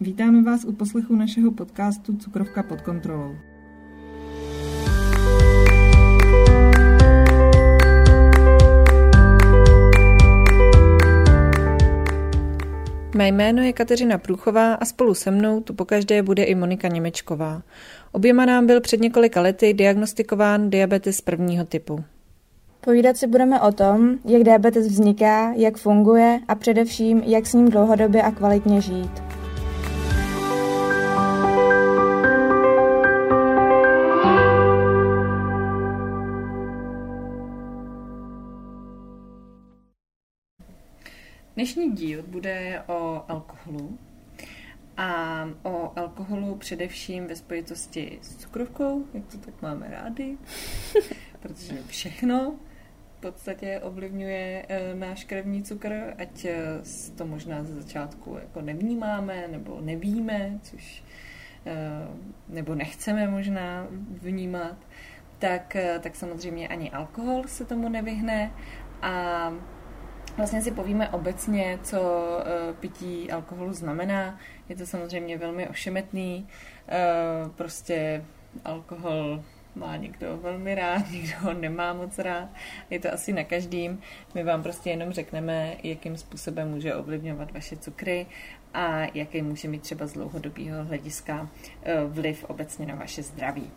vítáme vás u poslechu našeho podcastu Cukrovka pod kontrolou. Mé jméno je Kateřina Průchová a spolu se mnou tu pokaždé bude i Monika Němečková. Oběma nám byl před několika lety diagnostikován diabetes prvního typu. Povídat si budeme o tom, jak diabetes vzniká, jak funguje a především, jak s ním dlouhodobě a kvalitně žít. Dnešní díl bude o alkoholu a o alkoholu především ve spojitosti s cukrovkou, jak to tak máme rádi, protože všechno v podstatě ovlivňuje e, náš krevní cukr, ať e, to možná ze začátku jako nevnímáme nebo nevíme, což e, nebo nechceme možná vnímat, tak, tak samozřejmě ani alkohol se tomu nevyhne a Vlastně si povíme obecně, co pití alkoholu znamená. Je to samozřejmě velmi ošemetný. Prostě alkohol má někdo velmi rád, někdo ho nemá moc rád. Je to asi na každým. My vám prostě jenom řekneme, jakým způsobem může ovlivňovat vaše cukry a jaký může mít třeba z dlouhodobého hlediska eh, vliv obecně na vaše zdraví.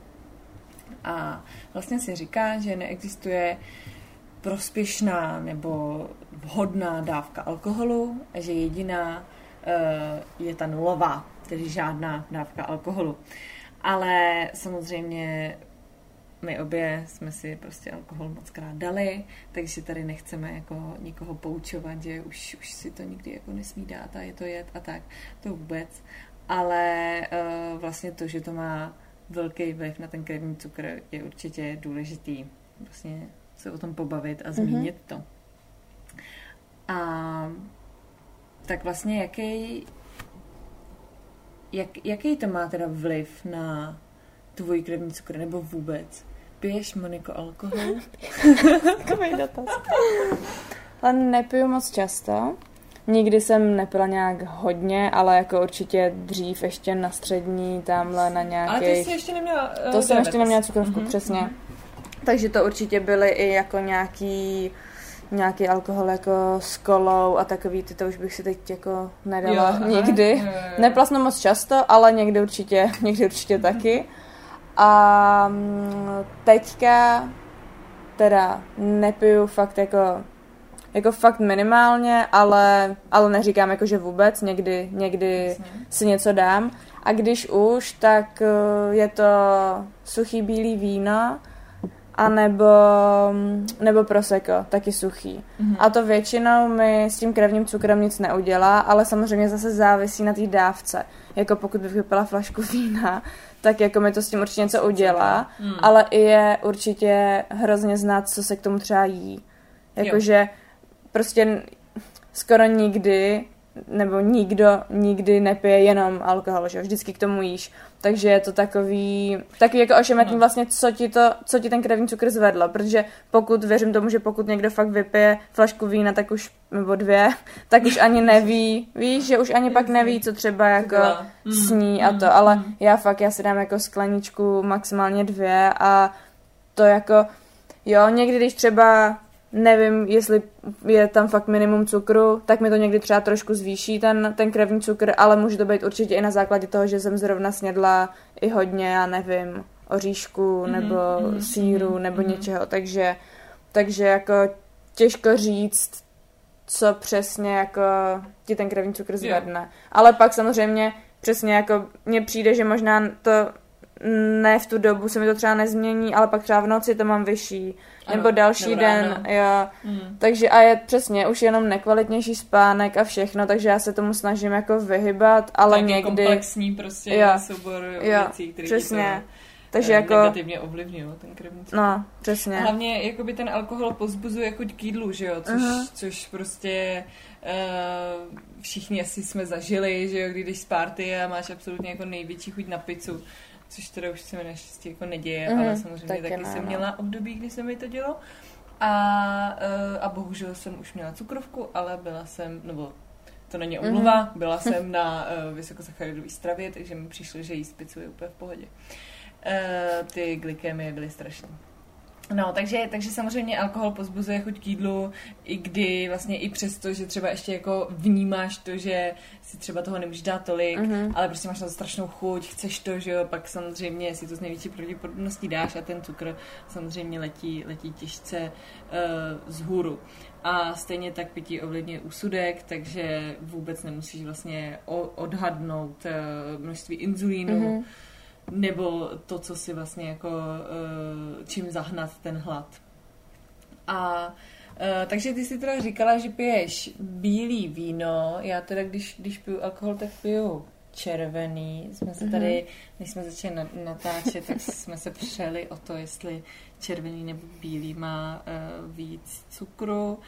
A vlastně se říká, že neexistuje prospěšná nebo vhodná dávka alkoholu a že jediná eh, je ta nulová, tedy žádná dávka alkoholu. Ale samozřejmě my obě jsme si prostě alkohol moc krát dali, takže tady nechceme jako nikoho poučovat, že už, už si to nikdy jako nesmí dát a je to jet a tak, to vůbec. Ale uh, vlastně to, že to má velký vliv na ten krevní cukr, je určitě důležitý vlastně se o tom pobavit a zmínit mm-hmm. to. A tak vlastně jaký, jak, jaký to má teda vliv na tvůj krevní cukr nebo vůbec? Piješ, Moniko, alkohol? Takový dotaz. Ale nepiju moc často. Nikdy jsem nepila nějak hodně, ale jako určitě dřív ještě na střední, tamhle na nějaký... Ale ty jsi ještě neměla... Uh, to jsem ještě neměla cukrovku, mm-hmm. přesně. Mm-hmm. Takže to určitě byly i jako nějaký nějaký alkohol jako s kolou a takový, ty to už bych si teď jako nedala jo, nikdy. Jo, jo, jo. Neplasno moc často, ale někdy určitě, někdy určitě taky. A mm, teďka teda nepiju fakt jako jako fakt minimálně, ale, ale neříkám jako, že vůbec, někdy, někdy si něco dám. A když už, tak eh, je to suchý bílý víno, a nebo, nebo proseko, taky suchý. Mm-hmm. A to většinou mi s tím krevním cukrem nic neudělá, ale samozřejmě zase závisí na té dávce. Jako pokud bych vypila flašku vína, tak jako mi to s tím určitě něco udělá, mm. ale i je určitě hrozně znát, co se k tomu třeba jí. Jakože prostě skoro nikdy nebo nikdo nikdy nepije jenom alkohol, že vždycky k tomu jíš. Takže je to takový, takový jako ošemetný no. vlastně, co ti, to, co ti ten krevní cukr zvedlo, protože pokud, věřím tomu, že pokud někdo fakt vypije flašku vína, tak už, nebo dvě, tak už ani neví, víš, že už ani pak neví, co třeba jako mm. sní a to, mm. ale mm. já fakt, já si dám jako skleničku maximálně dvě a to jako, jo, někdy, když třeba nevím, jestli je tam fakt minimum cukru, tak mi to někdy třeba trošku zvýší ten, ten krevní cukr, ale může to být určitě i na základě toho, že jsem zrovna snědla i hodně, já nevím, oříšku mm-hmm, nebo mm-hmm, síru mm-hmm, nebo mm-hmm. něčeho, takže, takže jako těžko říct, co přesně jako ti ten krevní cukr zvedne. Yeah. Ale pak samozřejmě přesně jako mně přijde, že možná to ne v tu dobu se mi to třeba nezmění, ale pak třeba v noci to mám vyšší, ano, nebo další nebo den, ráno. jo. Mm. Takže a je přesně už jenom nekvalitnější spánek a všechno, takže já se tomu snažím jako vyhybat, ale tak někdy... komplexní prostě jo, soubor jo, věcí, které přesně. To... Takže eh, jako... Negativně ovlivňují ten krevní cukr. No, přesně. Hlavně jakoby ten alkohol pozbuzuje jako k jídlu, že jo, což, uh-huh. což prostě uh, všichni asi jsme zažili, že jo, když z party a máš absolutně jako největší chuť na pizzu, což teda už se mi naštěstí jako neděje, mm, ale samozřejmě taky, taky jsem no. měla období, kdy se mi to dělo. A, eh, a bohužel jsem už měla cukrovku, ale byla jsem, nebo to není omluva, mm-hmm. byla jsem na uh, vysokosacharidové stravě, takže mi přišlo, že jíst pizzu je úplně v pohodě. Uh, ty glykemie byly strašné. No, takže, takže samozřejmě alkohol pozbuzuje chuť k jídlu, i kdy vlastně i přesto, že třeba ještě jako vnímáš to, že si třeba toho nemůžeš dát tolik, mm-hmm. ale prostě máš na to strašnou chuť, chceš to, že jo, pak samozřejmě si to s největší pravděpodobností dáš a ten cukr samozřejmě letí, letí těžce uh, z hůru. A stejně tak pití ovlivňuje úsudek, takže vůbec nemusíš vlastně odhadnout uh, množství inzulínu, mm-hmm nebo to, co si vlastně jako uh, čím zahnat ten hlad. A uh, takže ty si teda říkala, že piješ bílý víno, já teda když, když piju alkohol, tak piju červený. Jsme se tady, než jsme začali natáčet, tak jsme se přeli o to, jestli červený nebo bílý má uh, víc cukru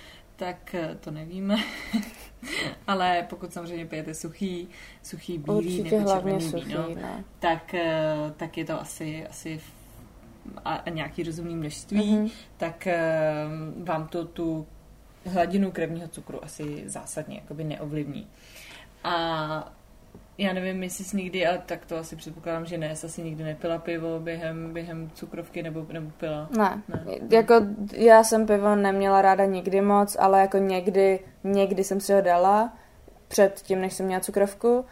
tak eh, to nevíme. Ale pokud samozřejmě pijete suchý, suchý bílý Určitě nebo červený suchý, víno, ne. tak, eh, tak je to asi, asi a, a nějaký rozumný množství, mm-hmm. tak uh, vám to tu hladinu krevního cukru asi zásadně jakoby neovlivní. A já nevím, jestli jsi nikdy, ale tak to asi předpokládám, že ne, jsi asi nikdy nepila pivo během, během cukrovky nebo, nebo pila. Ne. ne. Jako já jsem pivo neměla ráda nikdy moc, ale jako někdy, někdy jsem si ho dala před tím, než jsem měla cukrovku,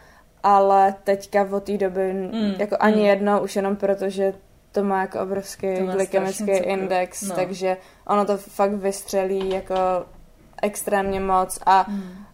ale teďka od té doby mm, jako ani mm. jedno, už jenom proto, že to má jako obrovský glykemický index, no. takže ono to fakt vystřelí jako extrémně moc a mm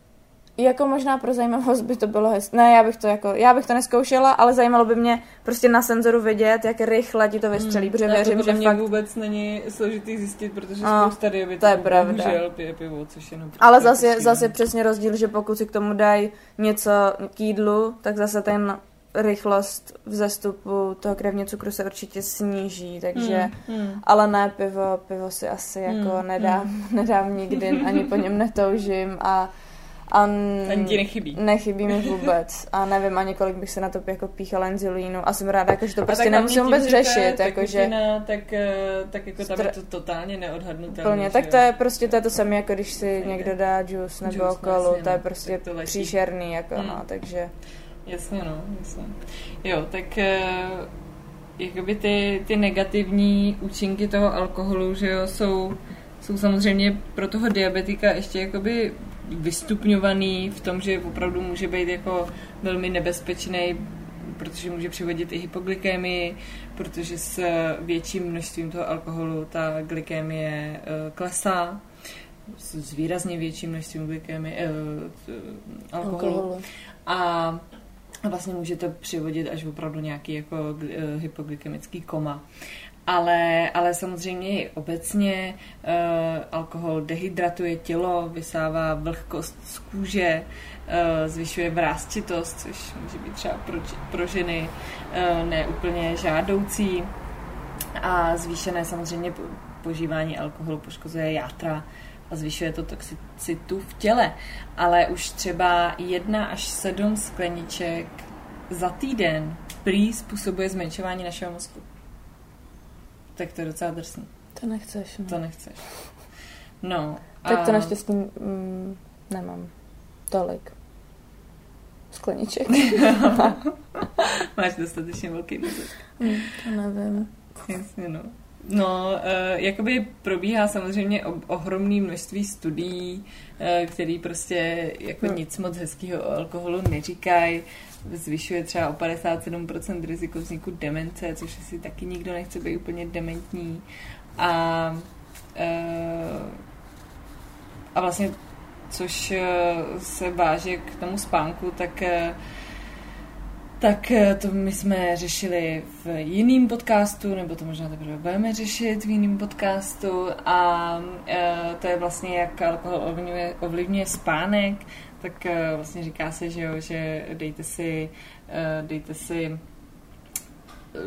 jako možná pro zajímavost by to bylo hezké. Ne, já bych to jako, já bych to neskoušela, ale zajímalo by mě prostě na senzoru vidět, jak rychle ti to vystřelí, hmm, protože věřím, že mě fakt... vůbec není složitý zjistit, protože no, spousta to je pravda. pije pivo, což jenom ale zase, je, zase přesně rozdíl, že pokud si k tomu dají něco k jídlu, tak zase ten rychlost vzestupu toho krevního cukru se určitě sníží, takže, hmm, hmm. ale ne, pivo, pivo si asi jako hmm, nedám, hmm. nedám nikdy, ani po něm netoužím a a ani ti nechybí. Nechybí mi vůbec. A nevím ani kolik bych se na to jako píchala enzilínu. A jsem ráda, jako, že to prostě nemusím vůbec řešit. Jako, že... tak, eh, tak jako tam je to totálně neodhadnutelné. Plně, tak to je prostě to, je to samé, jako když si někdo dá juice nebo juice, kolu, to je no, prostě to příšerný, jako hmm. no, takže... Jasně, no, jasně. Jo, tak uh, jakoby ty, ty negativní účinky toho alkoholu, že jo, jsou, jsou samozřejmě pro toho diabetika ještě jakoby vystupňovaný v tom, že opravdu může být jako velmi nebezpečný, protože může přivodit i hypoglykémii, protože s větším množstvím toho alkoholu ta glykémie e, klesá s výrazně větším množstvím glykémie, e, alkoholu. alkoholu. A vlastně může to přivodit až opravdu nějaký jako e, hypoglykemický koma ale, ale samozřejmě i obecně uh, alkohol dehydratuje tělo, vysává vlhkost z kůže, uh, zvyšuje vrázčitost, což může být třeba pro, pro ženy uh, neúplně žádoucí a zvýšené samozřejmě požívání alkoholu poškozuje játra a zvyšuje to toxicitu v těle. Ale už třeba jedna až sedm skleniček za týden prý způsobuje zmenšování našeho mozku tak to je docela drsný. To nechceš. No. To nechceš. No. Tak to naštěstí mm, nemám tolik skleniček. Máš dostatečně velký mozek. Mm, to nevím. Jasně, no. No, uh, jakoby probíhá samozřejmě ohromné množství studií, uh, který prostě jako hmm. nic moc hezkého o alkoholu neříkají. Zvyšuje třeba o 57% riziko vzniku demence, což si taky nikdo nechce být úplně dementní. A, uh, a vlastně, což se váže k tomu spánku, tak tak eh, to my jsme řešili v jiném podcastu, nebo to možná teprve budeme řešit v jiném podcastu. A e, to je vlastně, jak alkohol ovlivňuje, ovlivňuje spánek, tak e, vlastně říká se, že, jo, že dejte si, dejte si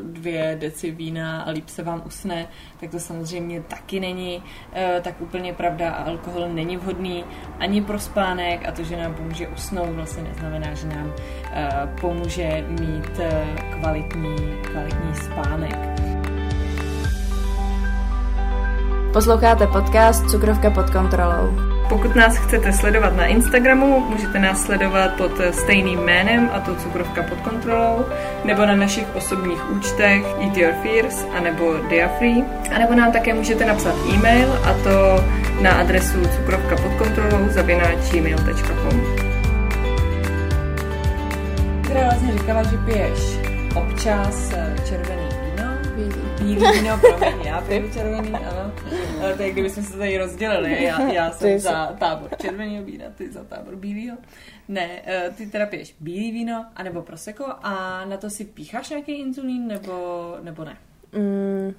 dvě deci vína a líp se vám usne, tak to samozřejmě taky není e, tak úplně pravda a alkohol není vhodný ani pro spánek a to, že nám pomůže usnout, vlastně neznamená, že nám e, pomůže mít e, kvalitní, kvalitní spánek. Posloucháte podcast Cukrovka pod kontrolou. Pokud nás chcete sledovat na Instagramu, můžete nás sledovat pod stejným jménem, a to cukrovka pod kontrolou, nebo na našich osobních účtech Eat Your Fears, anebo Diafree. A nebo nám také můžete napsat e-mail, a to na adresu cukrovka pod kontrolou zavináč gmail.com. Která vlastně říkala, že piješ občas červený Bílý víno, promiň, já piju červený, ano. Ale to je, kdybychom se tady rozdělili. Já, já jsem za tábor červeného vína, ty za tábor bílého. Ne, eh, ty teda piješ bílý víno, anebo prosecco a na to si pícháš nějaký inzulín, nebo, nebo ne? Mm,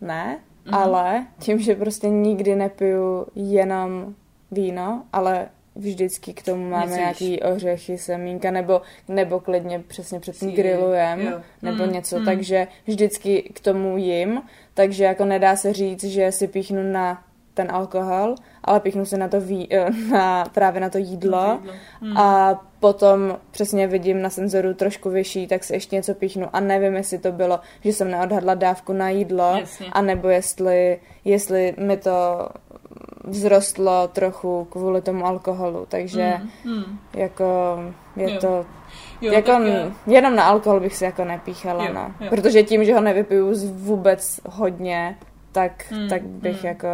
ne, mm-hmm. ale tím, že prostě nikdy nepiju jenom víno, ale vždycky k tomu máme něco nějaký ořechy, semínka, nebo, nebo klidně přesně před tím grilujem, jo. nebo mm, něco, mm. takže vždycky k tomu jim, takže jako nedá se říct, že si píchnu na ten alkohol, ale píchnu si na to ví, eh, na, právě na to jídlo, na to jídlo. Mm. a potom přesně vidím na senzoru trošku vyšší, tak si ještě něco píchnu a nevím, jestli to bylo, že jsem neodhadla dávku na jídlo, Jasně. anebo jestli, jestli mi to vzrostlo trochu kvůli tomu alkoholu, takže mm, mm. jako je jo. to jo, jako je... jenom na alkohol bych si jako nepíchala, jo, no. Jo. Protože tím, že ho nevypiju vůbec hodně, tak, mm, tak bych mm. jako...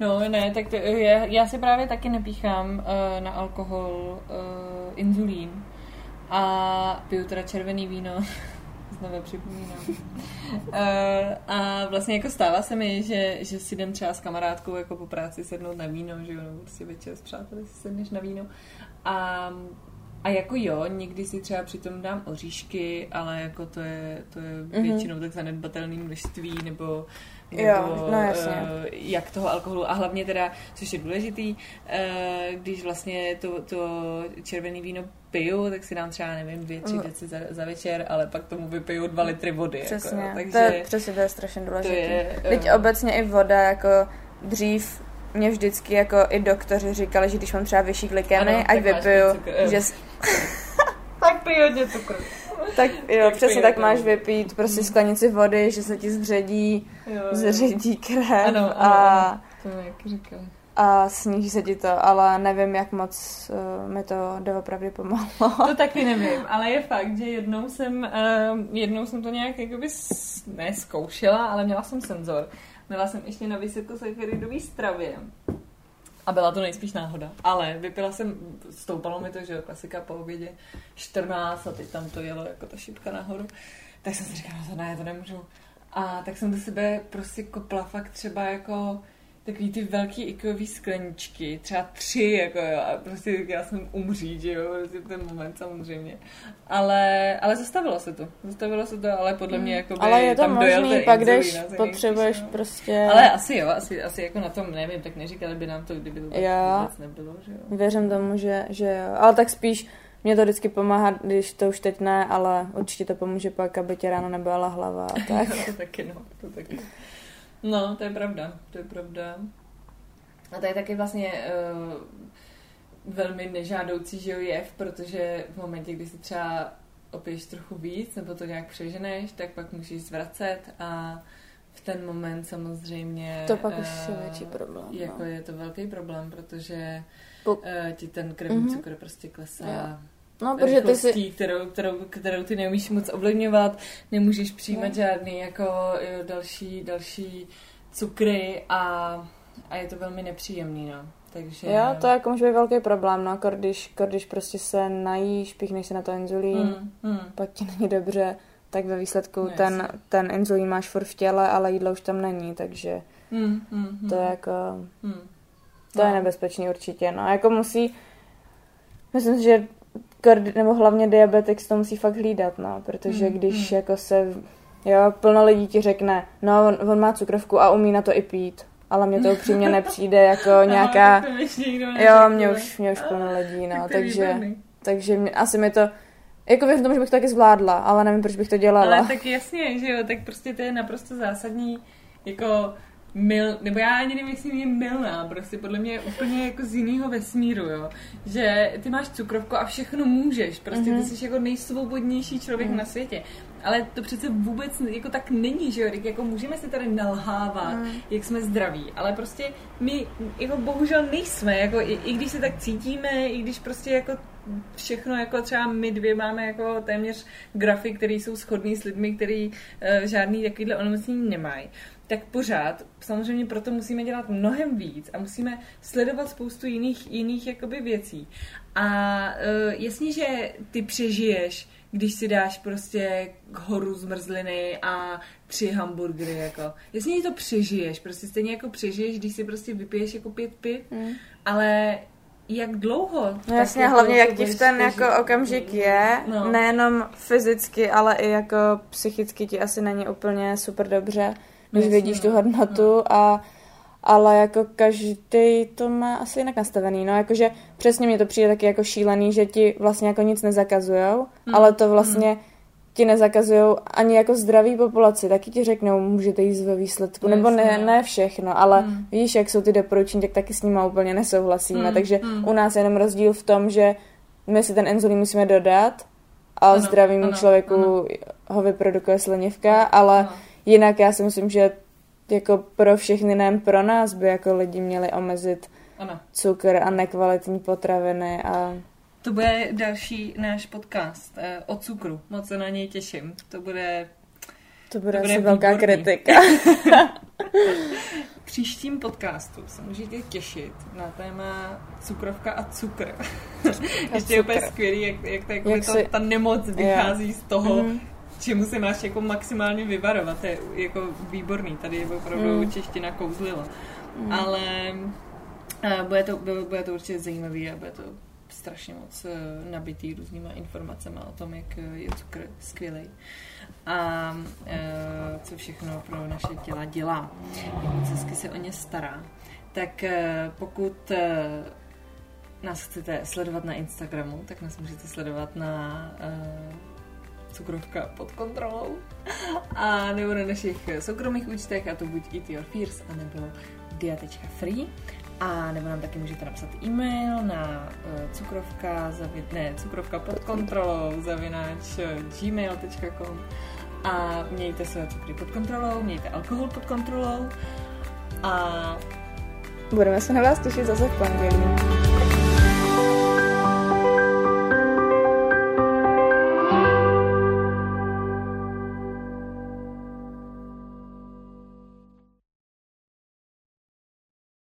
No ne, tak to, já, já si právě taky nepíchám uh, na alkohol uh, inzulín a piju teda červený víno znovu připomínám. uh, a vlastně jako stává se mi, že, že si jdem třeba s kamarádkou jako po práci sednout na víno, že jo, nebo prostě večer s přáteli si sedneš na víno. A, a jako jo, někdy si třeba přitom dám oříšky, ale jako to je, to je mm-hmm. většinou tak zanedbatelné množství, nebo nebo jo, no jasně. Uh, jak toho alkoholu a hlavně teda, což je důležitý, uh, když vlastně to, to červený víno piju, tak si dám třeba, nevím, dvě, tři mm. deci za, za večer, ale pak tomu vypiju dva litry vody. Jako, přesně, jako, takže to je, přesně to je strašně důležité. Je, Teď uh, obecně i voda, jako dřív mě vždycky jako i doktoři říkali, že když mám třeba vyšší glykemy, ať vypiju, že... tak piju hodně cukru. Tak jo, tak přesně tak máš vypít prostě mm. sklenici vody, že se ti zředí, jo, jo. zředí krev ano, ano, a... Ano, to jak říkám a sníží se ti to, ale nevím, jak moc uh, mi to doopravdy pomohlo. To taky nevím, ale je fakt, že jednou jsem, uh, jednou jsem to nějak jakoby neskoušela, ale měla jsem senzor. Měla jsem ještě na vysokosacharidové stravě. A byla to nejspíš náhoda. Ale vypila jsem, stoupalo mi to, že klasika po obědě 14 a teď tam to jelo jako ta šipka nahoru. Tak jsem si říkala, no to ne, to nemůžu. A tak jsem do sebe prostě kopla fakt třeba jako takový ty velký ikojový skleničky, třeba tři, jako jo, a prostě já jsem umřít, že jo, prostě ten moment samozřejmě. Ale, ale zastavilo se to, zastavilo se to, ale podle mě jako by Ale je to tam možný, pak jdeš, potřebuješ no. prostě... Ale asi jo, asi, asi jako na tom nevím, tak neříkali by nám to, kdyby to jo. vůbec nebylo, že jo. Věřím tomu, že, že jo, ale tak spíš mě to vždycky pomáhá, když to už teď ne, ale určitě to pomůže pak, aby tě ráno nebyla hlava a tak. to taky, no, to taky. No, to je pravda, to je pravda. A to je taky vlastně uh, velmi nežádoucí že jev, protože v momentě, kdy si třeba opiješ trochu víc, nebo to nějak přeženeš, tak pak musíš zvracet a v ten moment samozřejmě... To pak uh, už je eh, větší problém. Jako no. je to velký problém, protože uh, ti ten krevní mm-hmm. cukr prostě klesá. Yeah No, protože ty si... kterou, kterou, kterou ty neumíš moc ovlivňovat, nemůžeš přijímat no. žádný jako jo, další, další cukry a, a je to velmi nepříjemný, no. Takže... Jo, to jako může být velký problém, no, když, když prostě se najíš, píchneš se na to inzulín, mm, mm. pak ti není dobře, tak ve výsledku no, ten, ten inzulín máš furt v těle, ale jídlo už tam není, takže mm, mm, mm. to je jako... Mm. To no. je nebezpečný určitě, no. Jako musí... Myslím si, že nebo hlavně diabetik to musí fakt hlídat, no, protože mm, když mm. jako se, jo, plno lidí ti řekne, no, on, on má cukrovku a umí na to i pít, ale mně to upřímně nepřijde jako nějaká, no, jo, mě už, mě už plno lidí, no, takže, takže mě, asi mi to, jako věřím tomu, že bych to taky zvládla, ale nevím, proč bych to dělala. Ale tak jasně, že jo, tak prostě to je naprosto zásadní, jako mil, nebo já ani nevím, jestli je milná, prostě podle mě je úplně jako z jiného vesmíru, jo. Že ty máš cukrovku a všechno můžeš, prostě mm-hmm. ty mhm. jsi jako nejsvobodnější člověk mm. na světě. Ale to přece vůbec jako tak není, že jo, jako můžeme si tady nalhávat, mm. jak jsme zdraví, ale prostě my jako bohužel nejsme, jako i, i když se tak cítíme, i když prostě jako všechno, jako třeba my dvě máme jako téměř grafy, které jsou shodné s lidmi, kteří uh, žádný takovýhle onemocnění nemají, tak pořád samozřejmě proto musíme dělat mnohem víc a musíme sledovat spoustu jiných, jiných jakoby věcí. A uh, jasně, že ty přežiješ, když si dáš prostě k horu zmrzliny a tři hamburgery, jako. Jasně, to přežiješ, prostě stejně jako přežiješ, když si prostě vypiješ jako pět pit, mm. ale jak dlouho? No jasně, jako hlavně jak ti v ten jako okamžik je, no. nejenom fyzicky, ale i jako psychicky ti asi není úplně super dobře, když jasně, vidíš tu no. hodnotu no. a ale jako každý to má asi jinak nastavený, no jakože přesně mi to přijde taky jako šílený, že ti vlastně jako nic nezakazujou, hmm. ale to vlastně hmm ti nezakazují ani jako zdraví populaci, taky ti řeknou, můžete jíst ve výsledku, nebo ne, no. ne všechno, ale mm. víš, jak jsou ty doporučení, tak taky s nimi úplně nesouhlasíme, mm. takže mm. u nás je jenom rozdíl v tom, že my si ten enzolín musíme dodat a ano, zdravému ano, člověku ano. ho vyprodukuje slinivka, ale ano. jinak já si myslím, že jako pro všechny, nejen pro nás by jako lidi měli omezit ano. cukr a nekvalitní potraviny a to bude další náš podcast eh, o cukru. Moc se na něj těším. To bude... To bude, to bude asi velká kritika. v příštím podcastu se můžete těšit na téma cukrovka a cukr. Ještě je úplně skvělý, jak, jak, tak, jak to, si... ta nemoc vychází yeah. z toho, mm-hmm čemu se máš jako maximálně vyvarovat. To je jako výborný, tady je opravdu mm. čeština kouzlila. Mm. Ale uh, bude, to, bude to určitě zajímavý a bude to strašně moc eh, nabitý různýma informacemi o tom, jak eh, je cukr skvělý a e, co všechno pro naše těla dělá, jak moc hezky se o ně stará. Tak pokud nás chcete sledovat na Instagramu, tak nás můžete sledovat na cukrovka pod kontrolou. A nebo na našich soukromých účtech a to buď Eat Your Fears a nebo dia.free a nebo nám taky můžete napsat e-mail na uh, cukrovka, zavi, ne, cukrovka pod kontrolou, zavináč eh, gmail.com a mějte své cukry pod kontrolou, mějte alkohol pod kontrolou a budeme se na vás těšit zase v pondělí.